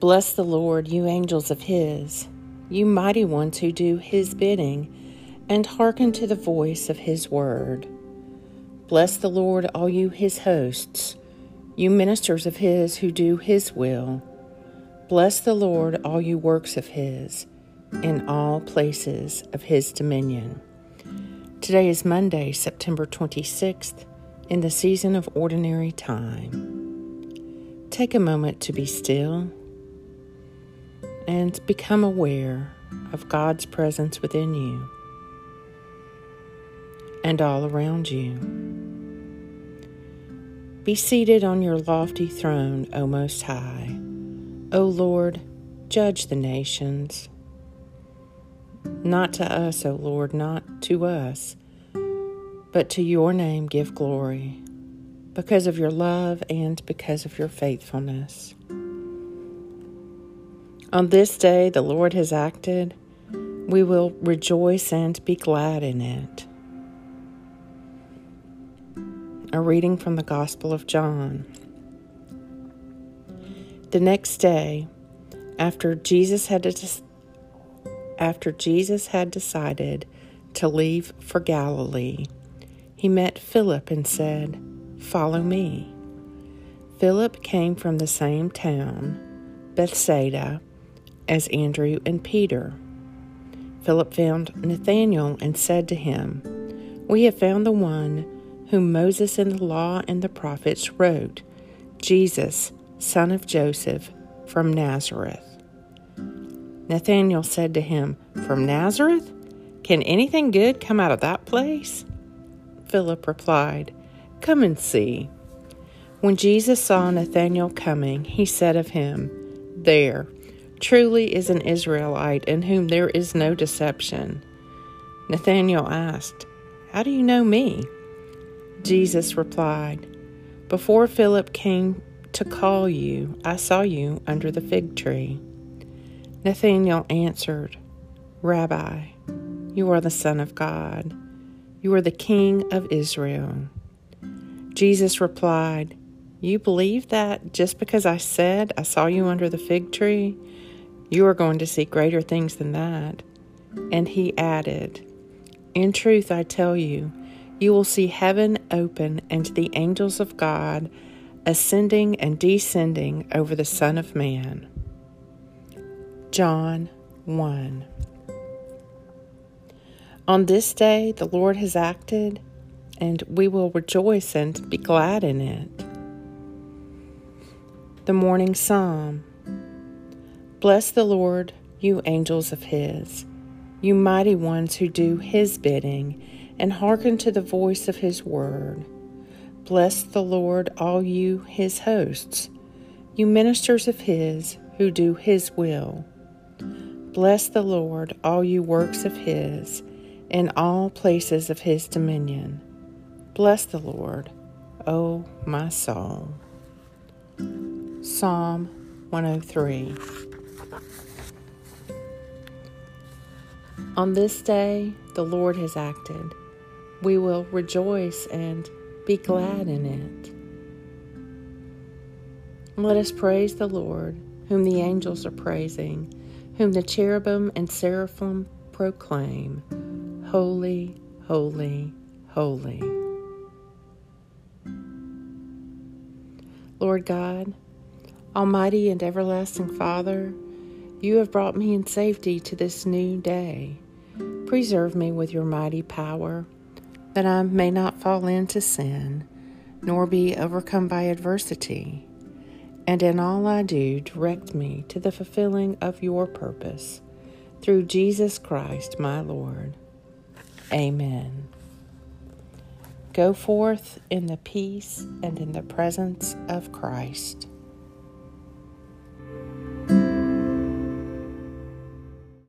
Bless the Lord, you angels of his, you mighty ones who do his bidding and hearken to the voice of his word. Bless the Lord, all you his hosts, you ministers of his who do his will. Bless the Lord, all you works of his, in all places of his dominion. Today is Monday, September 26th, in the season of ordinary time. Take a moment to be still and become aware of God's presence within you and all around you. Be seated on your lofty throne, O Most High. O Lord, judge the nations. Not to us, O Lord, not to us, but to your name give glory, because of your love and because of your faithfulness. On this day the Lord has acted, we will rejoice and be glad in it. A reading from the Gospel of John. The next day, after Jesus had after Jesus had decided to leave for Galilee, he met Philip and said, Follow me. Philip came from the same town, Bethsaida, as Andrew and Peter. Philip found Nathanael and said to him, We have found the one whom Moses in the law and the prophets wrote, Jesus, son of Joseph, from Nazareth. Nathanael said to him, From Nazareth? Can anything good come out of that place? Philip replied, Come and see. When Jesus saw Nathanael coming, he said of him, There, truly is an Israelite in whom there is no deception. Nathanael asked, How do you know me? Jesus replied, Before Philip came to call you, I saw you under the fig tree. Nathanael answered, Rabbi, you are the Son of God. You are the King of Israel. Jesus replied, You believe that just because I said I saw you under the fig tree? You are going to see greater things than that. And he added, In truth, I tell you, you will see heaven open and the angels of God ascending and descending over the Son of Man. John 1 on this day, the Lord has acted, and we will rejoice and be glad in it. The Morning Psalm Bless the Lord, you angels of His, you mighty ones who do His bidding and hearken to the voice of His word. Bless the Lord, all you His hosts, you ministers of His who do His will. Bless the Lord, all you works of His in all places of his dominion. Bless the Lord, O my soul. Psalm 103. On this day the Lord has acted. We will rejoice and be glad in it. Let us praise the Lord, whom the angels are praising, whom the cherubim and seraphim proclaim. Holy, holy, holy. Lord God, Almighty and everlasting Father, you have brought me in safety to this new day. Preserve me with your mighty power, that I may not fall into sin, nor be overcome by adversity. And in all I do, direct me to the fulfilling of your purpose. Through Jesus Christ, my Lord. Amen. Go forth in the peace and in the presence of Christ.